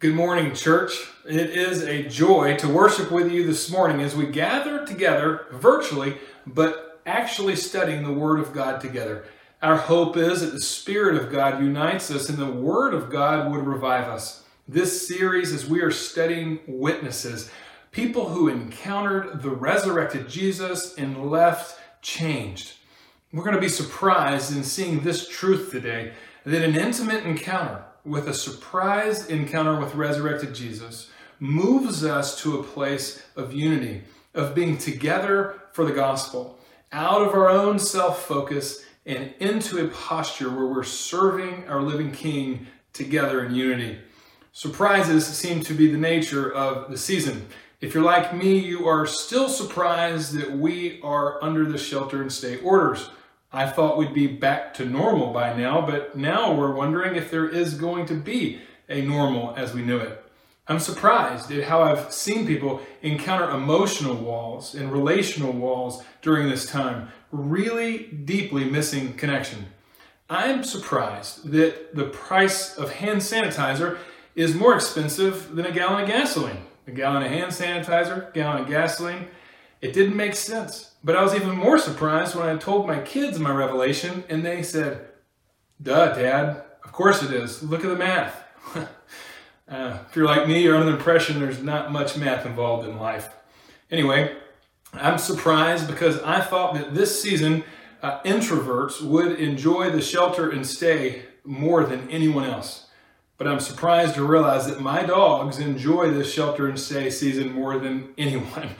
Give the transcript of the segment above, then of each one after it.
Good morning, church. It is a joy to worship with you this morning as we gather together virtually, but actually studying the Word of God together. Our hope is that the Spirit of God unites us and the Word of God would revive us. This series, as we are studying witnesses, people who encountered the resurrected Jesus and left changed. We're going to be surprised in seeing this truth today that an intimate encounter with a surprise encounter with resurrected Jesus moves us to a place of unity, of being together for the gospel, out of our own self focus and into a posture where we're serving our living King together in unity. Surprises seem to be the nature of the season. If you're like me, you are still surprised that we are under the shelter and stay orders. I thought we'd be back to normal by now, but now we're wondering if there is going to be a normal as we knew it. I'm surprised at how I've seen people encounter emotional walls and relational walls during this time, really deeply missing connection. I'm surprised that the price of hand sanitizer is more expensive than a gallon of gasoline. A gallon of hand sanitizer, gallon of gasoline. It didn't make sense. But I was even more surprised when I told my kids my revelation and they said, Duh, Dad, of course it is. Look at the math. uh, if you're like me, you're under the impression there's not much math involved in life. Anyway, I'm surprised because I thought that this season uh, introverts would enjoy the shelter and stay more than anyone else. But I'm surprised to realize that my dogs enjoy this shelter and stay season more than anyone.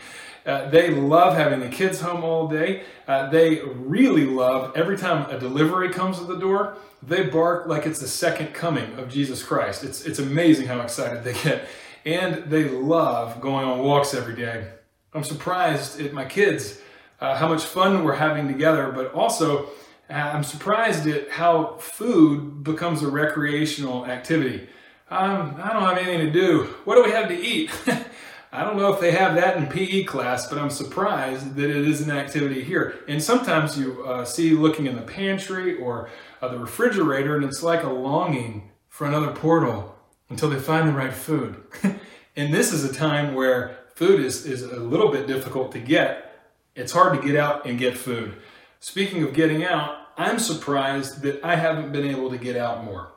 Uh, they love having the kids home all day. Uh, they really love every time a delivery comes to the door, they bark like it's the second coming of Jesus Christ. It's, it's amazing how excited they get. And they love going on walks every day. I'm surprised at my kids, uh, how much fun we're having together, but also uh, I'm surprised at how food becomes a recreational activity. Um, I don't have anything to do. What do we have to eat? I don't know if they have that in PE class, but I'm surprised that it is an activity here. And sometimes you uh, see looking in the pantry or uh, the refrigerator, and it's like a longing for another portal until they find the right food. and this is a time where food is, is a little bit difficult to get. It's hard to get out and get food. Speaking of getting out, I'm surprised that I haven't been able to get out more.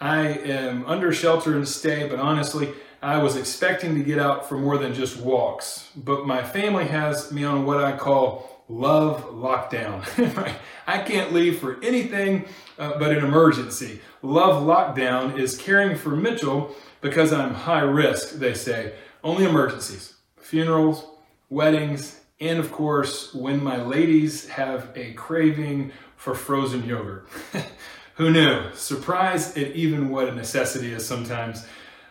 I am under shelter and stay, but honestly, I was expecting to get out for more than just walks, but my family has me on what I call love lockdown. I can't leave for anything uh, but an emergency. Love lockdown is caring for Mitchell because I'm high risk, they say. Only emergencies, funerals, weddings, and of course, when my ladies have a craving for frozen yogurt. Who knew? Surprised at even what a necessity is sometimes.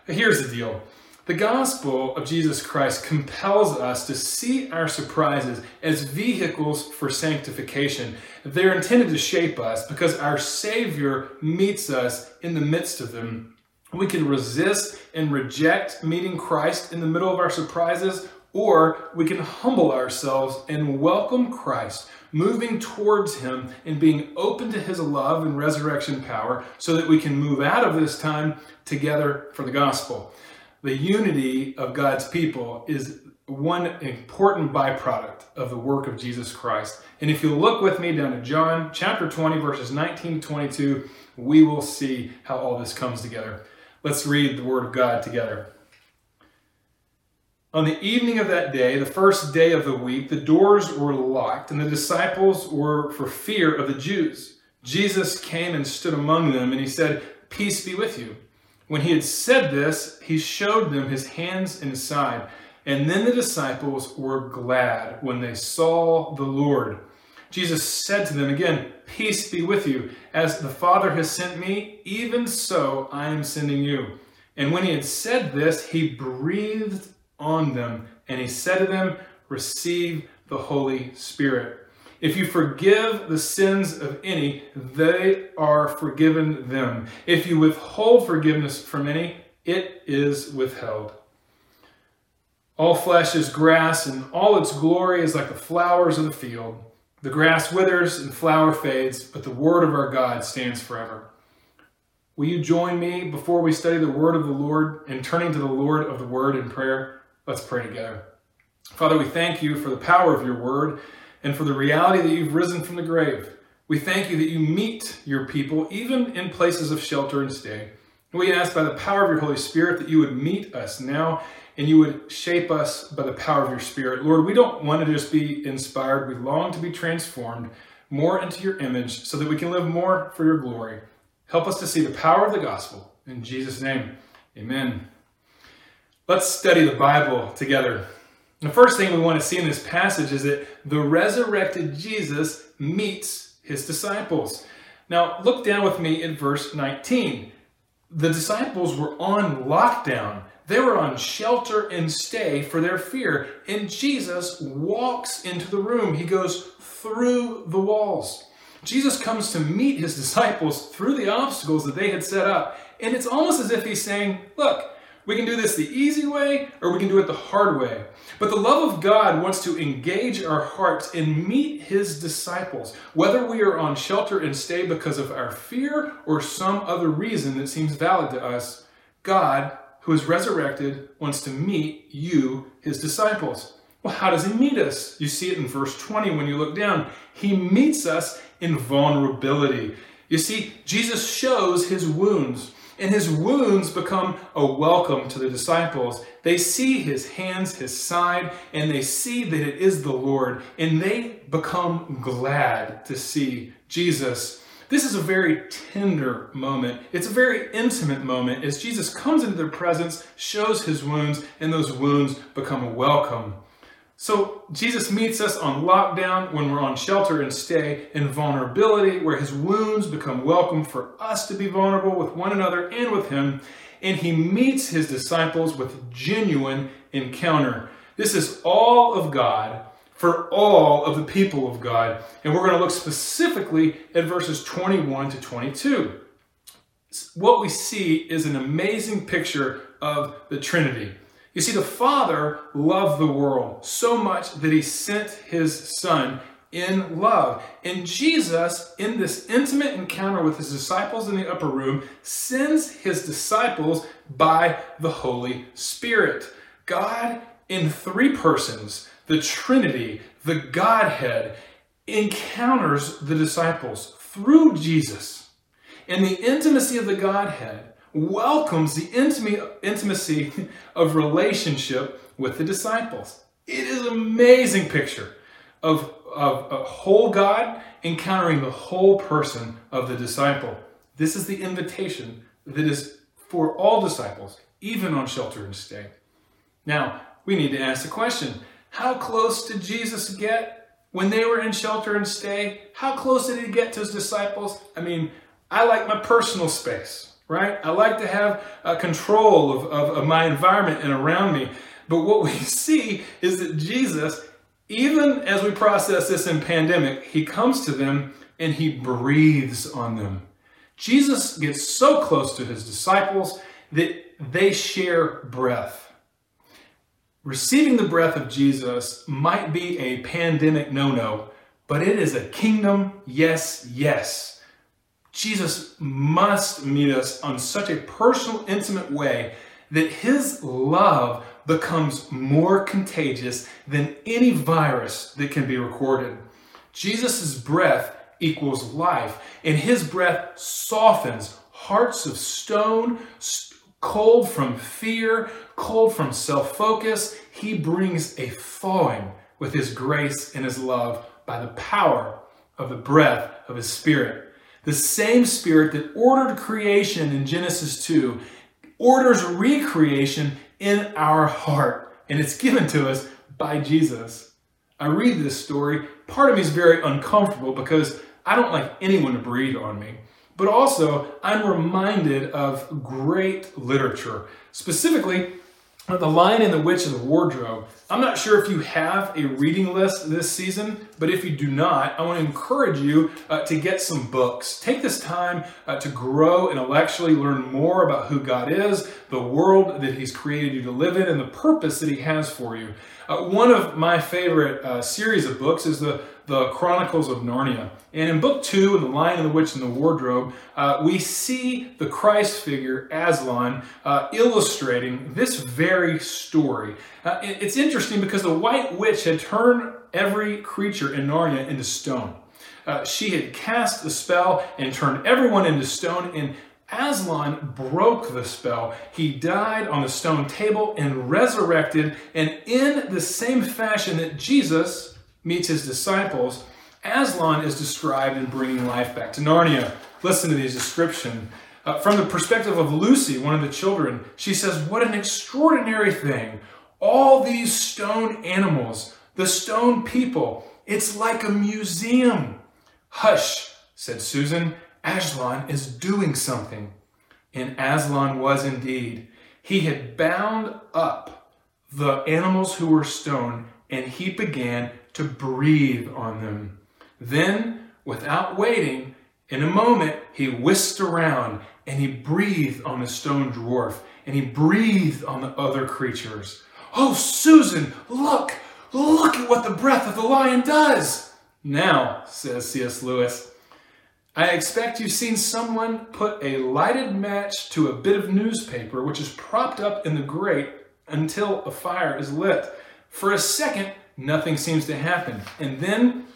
Here's the deal. The gospel of Jesus Christ compels us to see our surprises as vehicles for sanctification. They're intended to shape us because our Savior meets us in the midst of them. We can resist and reject meeting Christ in the middle of our surprises, or we can humble ourselves and welcome Christ, moving towards Him and being open to His love and resurrection power so that we can move out of this time together for the gospel. The unity of God's people is one important byproduct of the work of Jesus Christ. And if you look with me down to John chapter 20, verses 19 to 22, we will see how all this comes together. Let's read the Word of God together. On the evening of that day, the first day of the week, the doors were locked, and the disciples were for fear of the Jews. Jesus came and stood among them, and he said, Peace be with you. When he had said this, he showed them his hands and his side. And then the disciples were glad when they saw the Lord. Jesus said to them again, Peace be with you. As the Father has sent me, even so I am sending you. And when he had said this, he breathed on them, and he said to them, Receive the Holy Spirit. If you forgive the sins of any, they are forgiven them. If you withhold forgiveness from any, it is withheld. All flesh is grass, and all its glory is like the flowers of the field. The grass withers and flower fades, but the word of our God stands forever. Will you join me before we study the word of the Lord and turning to the Lord of the word in prayer? Let's pray together. Father, we thank you for the power of your word and for the reality that you've risen from the grave. We thank you that you meet your people even in places of shelter and stay. We ask by the power of your Holy Spirit that you would meet us now and you would shape us by the power of your Spirit. Lord, we don't want to just be inspired. We long to be transformed more into your image so that we can live more for your glory. Help us to see the power of the gospel. In Jesus' name, amen. Let's study the Bible together. The first thing we want to see in this passage is that the resurrected Jesus meets his disciples. Now, look down with me at verse 19. The disciples were on lockdown. They were on shelter and stay for their fear. And Jesus walks into the room. He goes through the walls. Jesus comes to meet his disciples through the obstacles that they had set up. And it's almost as if he's saying, Look, we can do this the easy way or we can do it the hard way. But the love of God wants to engage our hearts and meet his disciples, whether we are on shelter and stay because of our fear or some other reason that seems valid to us. God, who is resurrected, wants to meet you, his disciples. Well, how does he meet us? You see it in verse 20 when you look down. He meets us in vulnerability. You see, Jesus shows his wounds and his wounds become a welcome to the disciples. They see his hands, his side, and they see that it is the Lord, and they become glad to see Jesus. This is a very tender moment. It's a very intimate moment as Jesus comes into their presence, shows his wounds, and those wounds become a welcome. So Jesus meets us on lockdown when we're on shelter and stay in vulnerability, where his wounds become welcome for us to be vulnerable with one another and with him. And he meets his disciples with genuine encounter. This is all of God for all of the people of God. And we're going to look specifically at verses 21 to 22. What we see is an amazing picture of the Trinity. You see, the Father loved the world so much that he sent his Son in love. And Jesus, in this intimate encounter with his disciples in the upper room, sends his disciples by the Holy Spirit. God in three persons, the Trinity, the Godhead, encounters the disciples through Jesus. And the intimacy of the Godhead welcomes the intimacy of relationship with the disciples. It is an amazing picture of, of a whole God encountering the whole person of the disciple. This is the invitation that is for all disciples, even on shelter and stay. Now, we need to ask the question how close did Jesus get when they were in shelter and stay? How close did he get to his disciples? I mean, I like my personal space right? I like to have a control of, of, of my environment and around me. But what we see is that Jesus, even as we process this in pandemic, he comes to them and he breathes on them. Jesus gets so close to his disciples that they share breath. Receiving the breath of Jesus might be a pandemic no no, but it is a kingdom yes, yes. Jesus must meet us on such a personal, intimate way that his love becomes more contagious than any virus that can be recorded. Jesus' breath equals life, and his breath softens hearts of stone, cold from fear, cold from self focus. He brings a thawing with his grace and his love by the power of the breath of his spirit. The same Spirit that ordered creation in Genesis 2 orders recreation in our heart, and it's given to us by Jesus. I read this story. Part of me is very uncomfortable because I don't like anyone to breathe on me. But also, I'm reminded of great literature, specifically the Lion and the Witch of the Wardrobe. I'm not sure if you have a reading list this season, but if you do not, I want to encourage you uh, to get some books. Take this time uh, to grow intellectually, learn more about who God is, the world that He's created you to live in, and the purpose that He has for you. Uh, one of my favorite uh, series of books is the the Chronicles of Narnia. And in book two, in The Lion and the Witch and the Wardrobe, uh, we see the Christ figure, Aslan, uh, illustrating this very story. Uh, it's interesting because the White Witch had turned every creature in Narnia into stone. Uh, she had cast a spell and turned everyone into stone, and Aslan broke the spell. He died on the stone table and resurrected, and in the same fashion that Jesus meets his disciples, Aslan is described in bringing life back to Narnia. Listen to these description. Uh, from the perspective of Lucy, one of the children, she says, What an extraordinary thing. All these stone animals, the stone people, it's like a museum. Hush, said Susan. Aslan is doing something. And Aslan was indeed. He had bound up the animals who were stone and he began to breathe on them. Then, without waiting, in a moment, he whisked around and he breathed on the stone dwarf and he breathed on the other creatures. Oh, Susan, look, look at what the breath of the lion does. Now, says C.S. Lewis, I expect you've seen someone put a lighted match to a bit of newspaper which is propped up in the grate until a fire is lit. For a second, nothing seems to happen. And then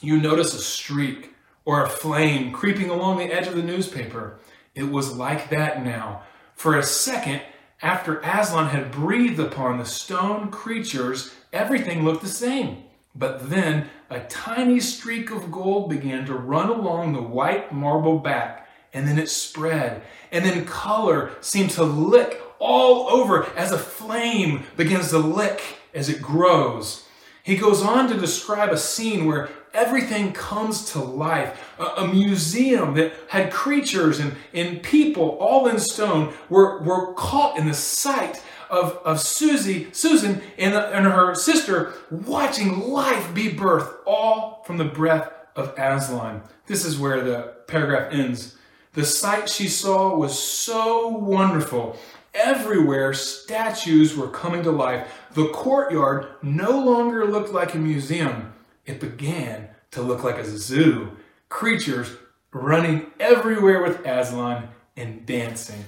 you notice a streak or a flame creeping along the edge of the newspaper. It was like that now. For a second, after Aslan had breathed upon the stone creatures, everything looked the same. But then a tiny streak of gold began to run along the white marble back, and then it spread, and then color seemed to lick all over as a flame begins to lick as it grows. He goes on to describe a scene where everything comes to life. A, a, museum that had creatures and, and people all in stone were, were caught in the sight of, of Susie, Susan and, the, and her sister watching life be birthed, all from the breath of Aslan. This is where the paragraph ends. The sight she saw was so wonderful. Everywhere, statues were coming to life. The courtyard no longer looked like a museum, it began to look like a zoo. Creatures running everywhere with Aslan and dancing.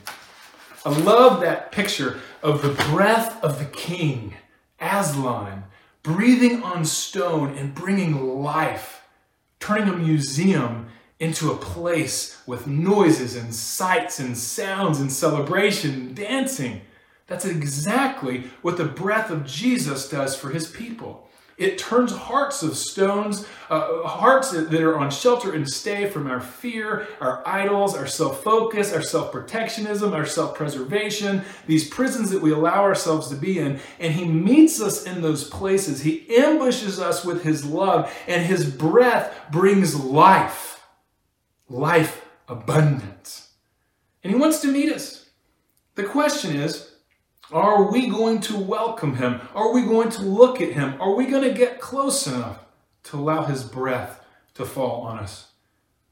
I love that picture of the breath of the king, Aslan, breathing on stone and bringing life, turning a museum into a place with noises and sights and sounds and celebration and dancing. That's exactly what the breath of Jesus does for his people. It turns hearts of stones, uh, hearts that are on shelter and stay from our fear, our idols, our self focus, our self protectionism, our self preservation, these prisons that we allow ourselves to be in. And He meets us in those places. He ambushes us with His love, and His breath brings life, life abundant. And He wants to meet us. The question is, are we going to welcome him? Are we going to look at him? Are we going to get close enough to allow his breath to fall on us?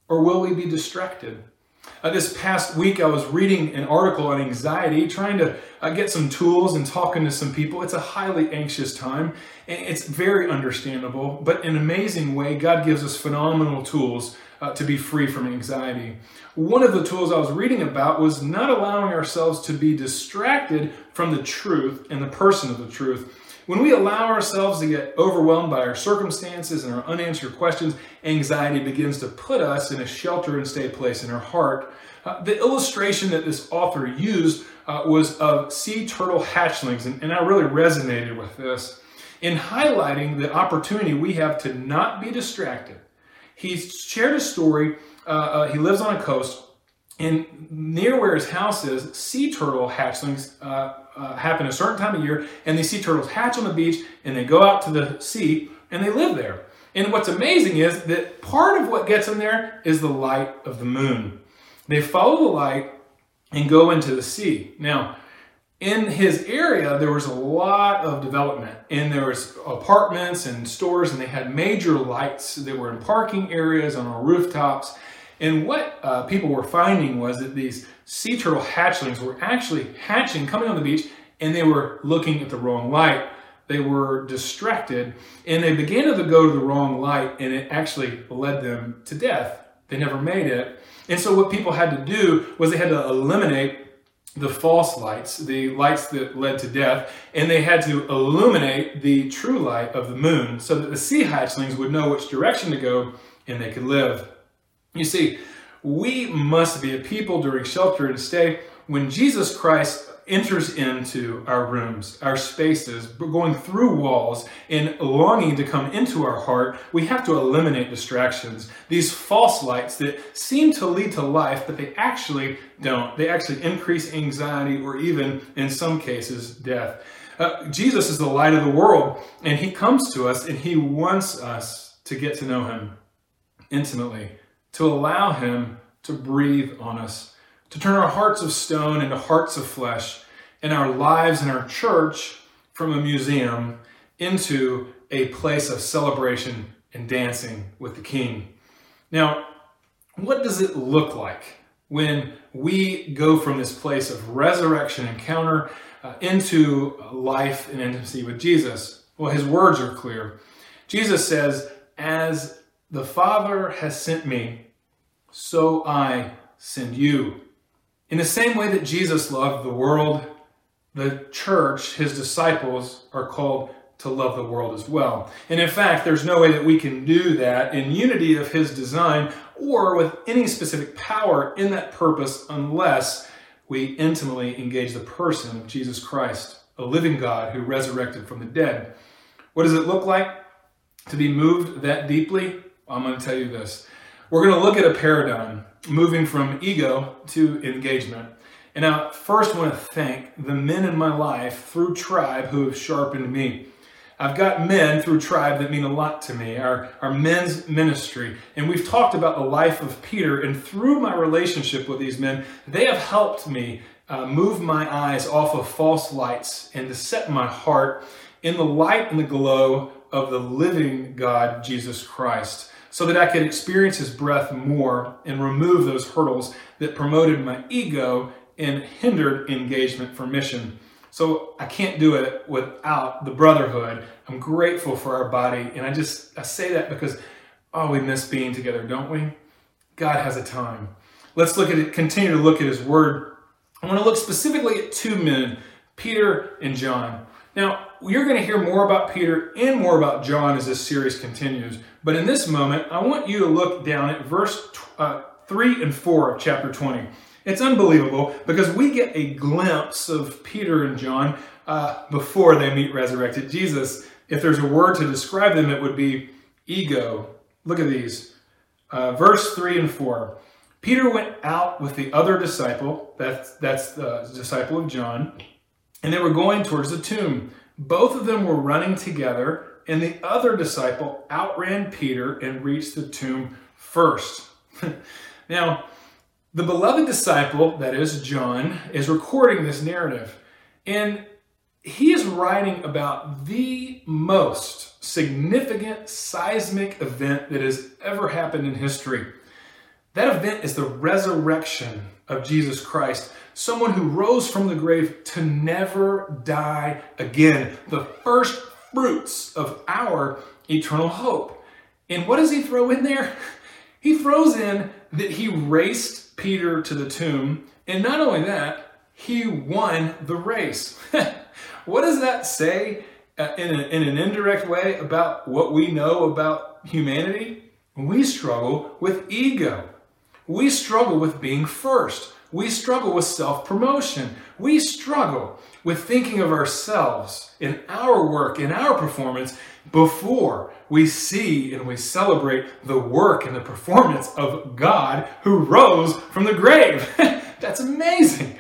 Or will we be distracted? Uh, this past week, I was reading an article on anxiety, trying to uh, get some tools and talking to some people. It's a highly anxious time, and it's very understandable. But in an amazing way, God gives us phenomenal tools uh, to be free from anxiety. One of the tools I was reading about was not allowing ourselves to be distracted from the truth and the person of the truth. When we allow ourselves to get overwhelmed by our circumstances and our unanswered questions, anxiety begins to put us in a shelter and stay place in our heart. Uh, the illustration that this author used uh, was of sea turtle hatchlings, and, and I really resonated with this in highlighting the opportunity we have to not be distracted he shared a story. Uh, uh, he lives on a coast, and near where his house is, sea turtle hatchlings uh, uh, happen a certain time of year, and these sea turtles hatch on the beach, and they go out to the sea, and they live there. And what's amazing is that part of what gets them there is the light of the moon. They follow the light and go into the sea. Now, in his area there was a lot of development and there was apartments and stores and they had major lights that were in parking areas on our rooftops and what uh, people were finding was that these sea turtle hatchlings were actually hatching coming on the beach and they were looking at the wrong light they were distracted and they began to go to the wrong light, and it actually led them to death. They never made it. And so, what people had to do was they had to eliminate the false lights, the lights that led to death, and they had to illuminate the true light of the moon so that the sea hatchlings would know which direction to go and they could live. You see, we must be a people during shelter and stay when Jesus Christ enters into our rooms, our spaces, going through walls and longing to come into our heart, we have to eliminate distractions. These false lights that seem to lead to life, but they actually don't. They actually increase anxiety or even, in some cases, death. Uh, Jesus is the light of the world, and he comes to us and he wants us to get to know him intimately, to allow him to breathe on us to turn our hearts of stone into hearts of flesh, and our lives and our church from a museum into a place of celebration and dancing with the King. Now, what does it look like when we go from this place of resurrection encounter uh, into life and intimacy with Jesus? Well, his words are clear. Jesus says, As the Father has sent me, so I send you. In the same way that Jesus loved the world, the church, his disciples, are called to love the world as well. And in fact, there's no way that we can do that in unity of his design or with any specific power in that purpose unless we intimately engage the person of Jesus Christ, a living God who resurrected from the dead. What does it look like to be moved that deeply? I'm going to tell you this. We're going to look at a paradigm moving from ego to engagement. And I first want to thank the men in my life through Tribe who have sharpened me. I've got men through Tribe that mean a lot to me, our, our men's ministry. And we've talked about the life of Peter. And through my relationship with these men, they have helped me uh, move my eyes off of false lights and to set my heart in the light and the glow of the living God, Jesus Christ so that I could experience his breath more and remove those hurdles that promoted my ego and hindered engagement for mission. So I can't do it without the brotherhood. I'm grateful for our body, and I just I say that because oh, we miss being together, don't we? God has a time. Let's look at it, continue to look at his word. I want to look specifically at two men, Peter and John. Now, you're going to hear more about Peter and more about John as this series continues. But in this moment, I want you to look down at verse uh, 3 and 4 of chapter 20. It's unbelievable because we get a glimpse of Peter and John uh, before they meet resurrected Jesus. If there's a word to describe them, it would be ego. Look at these. Uh, verse 3 and 4. Peter went out with the other disciple, that's, that's the disciple of John, and they were going towards the tomb. Both of them were running together, and the other disciple outran Peter and reached the tomb first. now, the beloved disciple, that is John, is recording this narrative. And he is writing about the most significant seismic event that has ever happened in history. That event is the resurrection of Jesus Christ, someone who rose from the grave to never die again, the first fruits of our eternal hope. And what does he throw in there? He throws in that he raced Peter to the tomb, and not only that, he won the race. what does that say uh, in, a, in an indirect way about what we know about humanity? We struggle with ego. We struggle with being first. We struggle with self promotion. We struggle with thinking of ourselves in our work, in our performance, before we see and we celebrate the work and the performance of God who rose from the grave. That's amazing.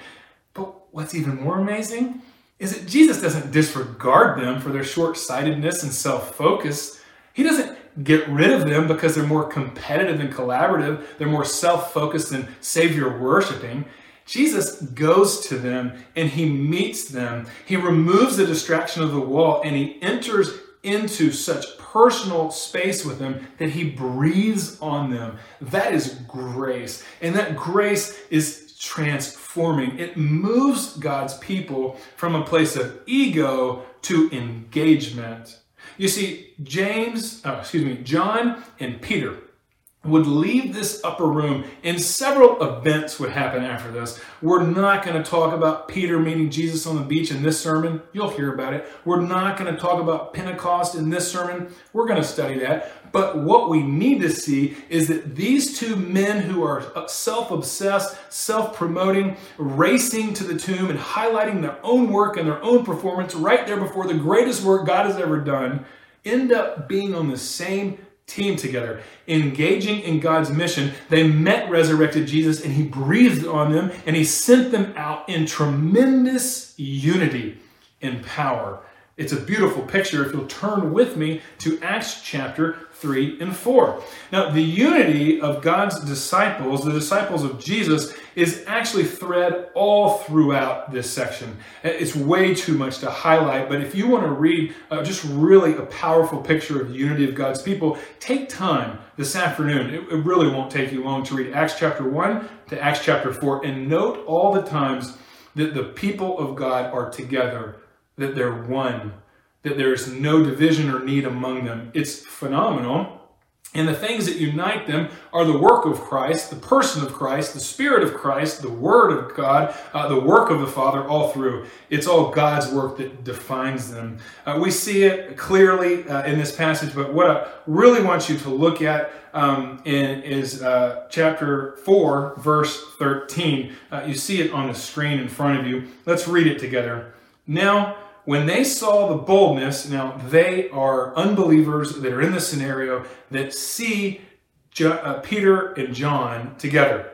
But what's even more amazing is that Jesus doesn't disregard them for their short sightedness and self focus. He doesn't get rid of them because they're more competitive and collaborative, they're more self focused and Savior worshiping. Jesus goes to them and he meets them. He removes the distraction of the wall and he enters into such personal space with them that he breathes on them. That is grace. And that grace is transforming. It moves God's people from a place of ego to engagement. You see, James, oh, excuse me, John and Peter would leave this upper room and several events would happen after this. We're not going to talk about Peter meeting Jesus on the beach in this sermon. You'll hear about it. We're not going to talk about Pentecost in this sermon. We're going to study that. But what we need to see is that these two men who are self-obsessed, self-promoting, racing to the tomb and highlighting their own work and their own performance right there before the greatest work God has ever done end up being on the same team together, engaging in God's mission. They met resurrected Jesus and he breathed on them and he sent them out in tremendous unity and power. It's a beautiful picture if you'll turn with me to Acts chapter 3 and 4. Now, the unity of God's disciples, the disciples of Jesus, is actually thread all throughout this section. It's way too much to highlight, but if you want to read uh, just really a powerful picture of the unity of God's people, take time this afternoon. It, it really won't take you long to read Acts chapter 1 to Acts chapter 4 and note all the times that the people of God are together that they're one, that there's no division or need among them. It's phenomenal. And the things that unite them are the work of Christ, the person of Christ, the Spirit of Christ, the Word of God, uh, the work of the Father, all through. It's all God's work that defines them. Uh, we see it clearly uh, in this passage, but what I really want you to look at um, in, is uh, chapter 4, verse 13. Uh, you see it on the screen in front of you. Let's read it together. Now, when they saw the boldness, now they are unbelievers that are in this scenario that see uh, Peter and John together.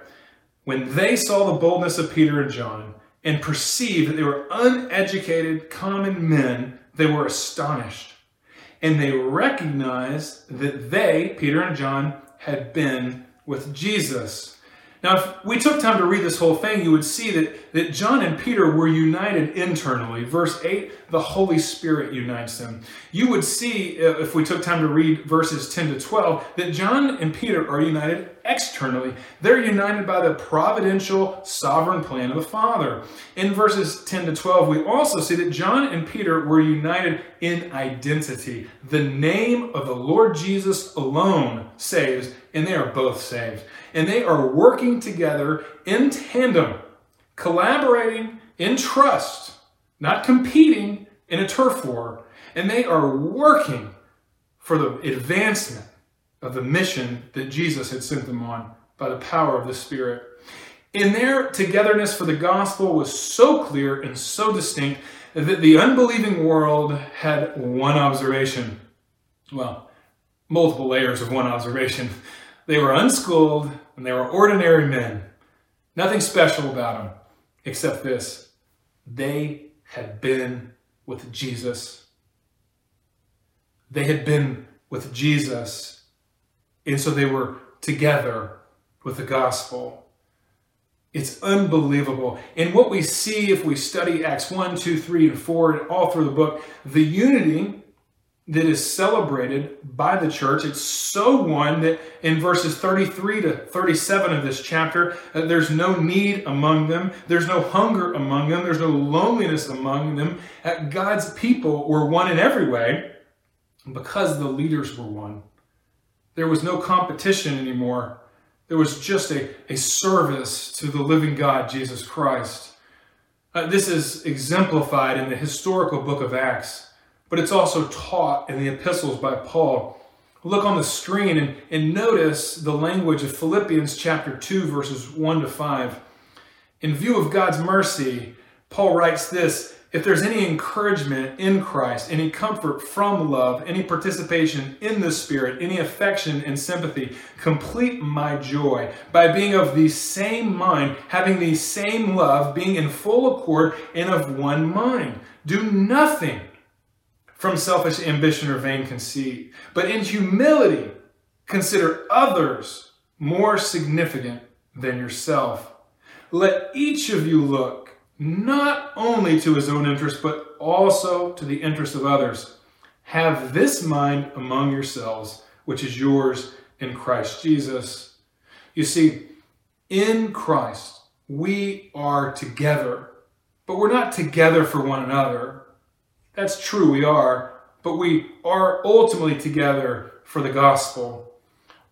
When they saw the boldness of Peter and John and perceived that they were uneducated, common men, they were astonished. And they recognized that they, Peter and John, had been with Jesus. Now, if we took time to read this whole thing, you would see that, that John and Peter were united internally. Verse 8, the Holy Spirit unites them. You would see, uh, if we took time to read verses 10 to 12, that John and Peter are united externally. They're united by the providential, sovereign plan of the Father. In verses 10 to 12, we also see that John and Peter were united in identity. The name of the Lord Jesus alone saves, and they are both saved and they are working together in tandem, collaborating in trust, not competing in a turf war, and they are working for the advancement of the mission that Jesus had sent them on by the power of the Spirit. In their togetherness for the gospel was so clear and so distinct that the unbelieving world had one observation. Well, multiple layers of one observation. They were unschooled and they were ordinary men. Nothing special about them except this they had been with Jesus. They had been with Jesus. And so they were together with the gospel. It's unbelievable. And what we see if we study Acts 1, 2, 3, and 4, and all through the book, the unity that is celebrated by the church. It's so one that in verses 33 to 37 of this chapter, uh, there's no need among them, there's no hunger among them, there's no loneliness among them. Uh, God's people were one in every way because the leaders were one. There was no competition anymore. There was just a, a service to the living God, Jesus Christ. Uh, this is exemplified in the historical book of Acts but it's also taught in the epistles by Paul. Look on the screen and, and notice the language of Philippians chapter 2, verses 1 to 5. In view of God's mercy, Paul writes this If there's any encouragement in Christ, any comfort from love, any participation in the Spirit, any affection and sympathy, complete my joy by being of the same mind, having the same love, being in full accord and of one mind. Do nothing from selfish ambition or vain conceit, but in humility consider others more significant than yourself. Let each of you look not only to his own interest, but also to the interest of others. Have this mind among yourselves, which is yours in Christ Jesus. You see, in Christ, we are together, but we're not together for one another. That's true, we are, but we are ultimately together for the gospel.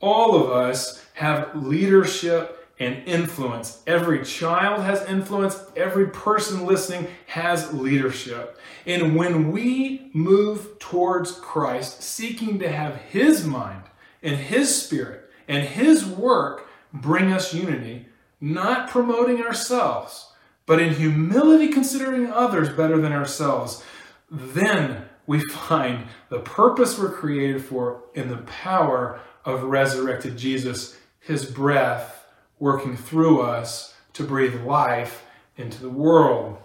All of us have leadership and influence. Every child has influence. Every person listening has leadership. And when we move towards Christ, seeking to have His mind and His spirit and His work bring us unity, not promoting ourselves, but in humility considering others better than ourselves, then we find the purpose we're created for in the power of resurrected Jesus, His breath working through us to breathe life into the world.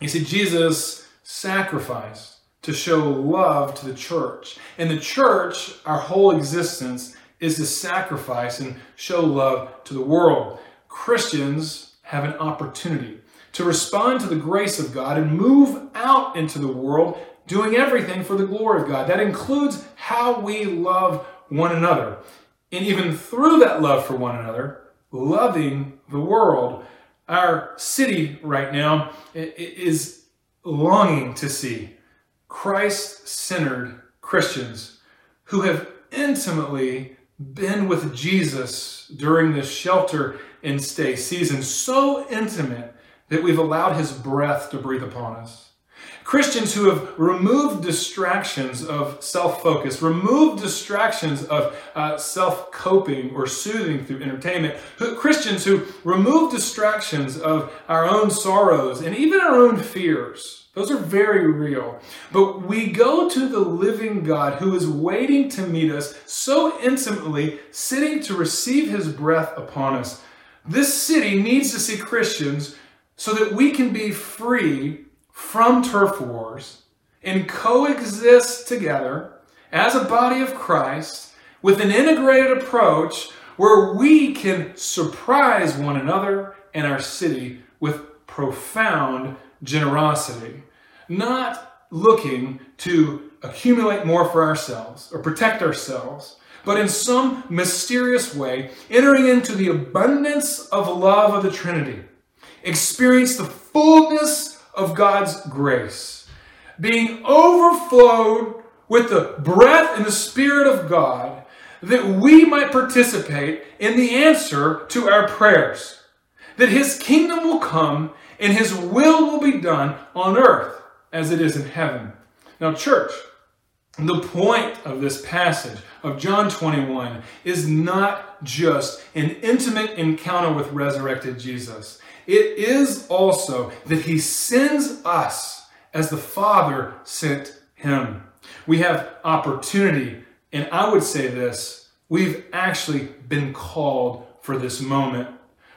You see, Jesus sacrificed to show love to the church. In the church, our whole existence is to sacrifice and show love to the world. Christians have an opportunity to respond to the grace of God and move out into the world doing everything for the glory of God. That includes how we love one another. And even through that love for one another, loving the world. Our city right now is longing to see Christ centered Christians who have intimately been with Jesus during this shelter and stay season, so intimate that we've allowed his breath to breathe upon us. Christians who have removed distractions of self focus, removed distractions of uh, self coping or soothing through entertainment, Christians who remove distractions of our own sorrows and even our own fears. Those are very real. But we go to the living God who is waiting to meet us so intimately, sitting to receive his breath upon us. This city needs to see Christians so that we can be free from turf wars and coexist together as a body of Christ with an integrated approach where we can surprise one another and our city with profound generosity, not looking to accumulate more for ourselves or protect ourselves, but in some mysterious way entering into the abundance of love of the Trinity, experience the fullness of God's grace, being overflowed with the breath and the Spirit of God, that we might participate in the answer to our prayers, that His kingdom will come and His will will be done on earth as it is in heaven. Now, church, the point of this passage of John 21 is not just an intimate encounter with resurrected Jesus. It is also that he sends us as the Father sent him. We have opportunity, and I would say this we've actually been called for this moment.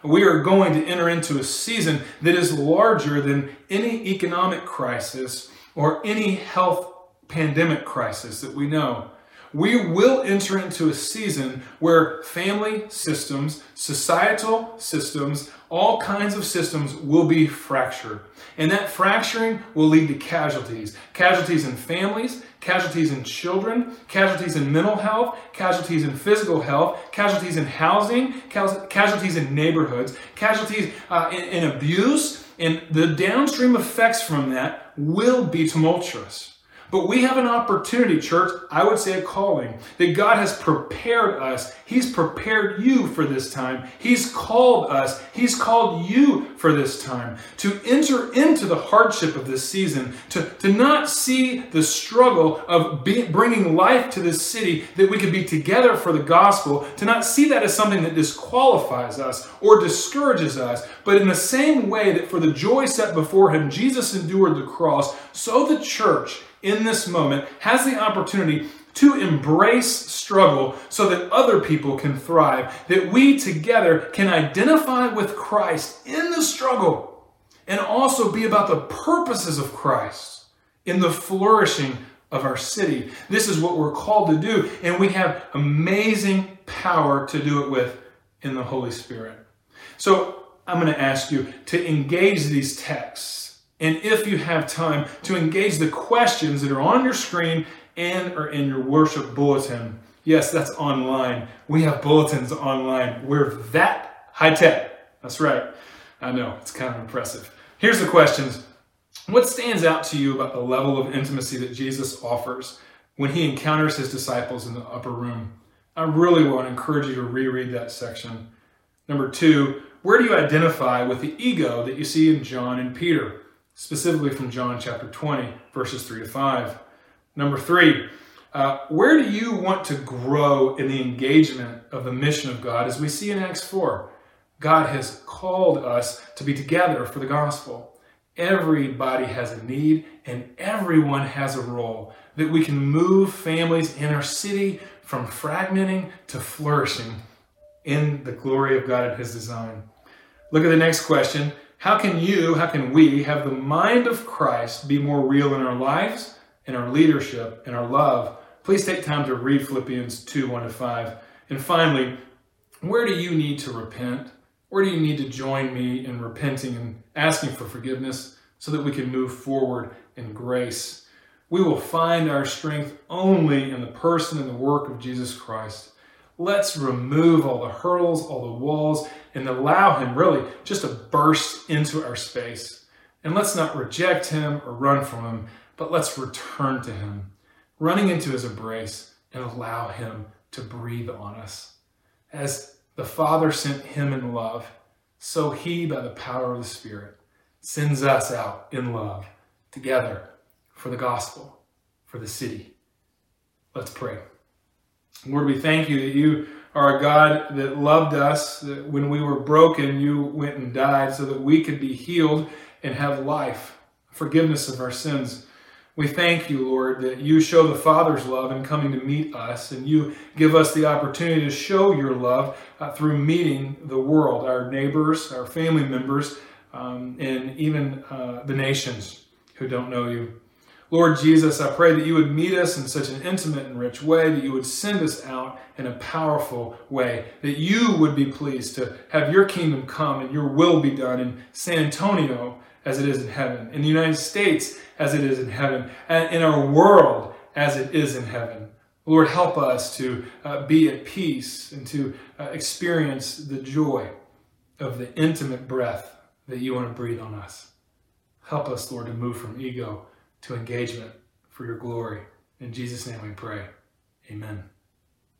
We are going to enter into a season that is larger than any economic crisis or any health pandemic crisis that we know we will enter into a season where family systems, societal systems, all kinds of systems will be fractured. And that fracturing will lead to casualties casualties in families, casualties in children, casualties in mental health, casualties in physical health, casualties in housing, casualties in neighborhoods, casualties uh, in, in abuse. And the downstream effects from that will be tumultuous. But we have an opportunity, church, I would say a calling, that God has prepared us. He's prepared you for this time. He's called us. He's called you for this time to enter into the hardship of this season, to, to not see the struggle of be, bringing life to this city that we could be together for the gospel, to not see that as something that disqualifies us or discourages us, but in the same way that for the joy set before him, Jesus endured the cross, so the church in this moment has the opportunity to embrace struggle so that other people can thrive, that we together can identify with Christ in the struggle and also be about the purposes of Christ in the flourishing of our city. This is what we're called to do, and we have amazing power to do it with in the Holy Spirit. So I'm going to ask you to engage these texts and if you have time to engage the questions that are on your screen and are in your worship bulletin. Yes, that's online. We have bulletins online. We're that high tech. That's right. I know, it's kind of impressive. Here's the questions What stands out to you about the level of intimacy that Jesus offers when he encounters his disciples in the upper room? I really want to encourage you to reread that section. Number two, where do you identify with the ego that you see in John and Peter, specifically from John chapter 20, verses 3 to 5? Number three, uh, where do you want to grow in the engagement of the mission of God as we see in Acts 4? God has called us to be together for the gospel. Everybody has a need and everyone has a role that we can move families in our city from fragmenting to flourishing in the glory of God and His design. Look at the next question. How can you, how can we have the mind of Christ be more real in our lives, in our leadership, in our love? Please take time to read Philippians 2 1 to 5. And finally, where do you need to repent? Where do you need to join me in repenting and asking for forgiveness so that we can move forward in grace? We will find our strength only in the person and the work of Jesus Christ. Let's remove all the hurdles, all the walls, and allow Him really just to burst into our space. And let's not reject Him or run from Him, but let's return to Him, running into His embrace and allow Him to breathe on us. As the Father sent him in love, so he, by the power of the Spirit, sends us out in love together for the gospel, for the city. Let's pray. Lord, we thank you that you are a God that loved us, that when we were broken, you went and died so that we could be healed and have life, forgiveness of our sins. We thank you, Lord, that you show the Father's love in coming to meet us, and you give us the opportunity to show your love uh, through meeting the world, our neighbors, our family members, um, and even uh, the nations who don't know you. Lord Jesus, I pray that you would meet us in such an intimate and rich way, that you would send us out in a powerful way, that you would be pleased to have your kingdom come and your will be done in San Antonio as it is in heaven, in the United States as it is in heaven, and in our world as it is in heaven. Lord, help us to uh, be at peace and to uh, experience the joy of the intimate breath that you want to breathe on us. Help us, Lord, to move from ego to engagement for your glory. In Jesus' name we pray. Amen.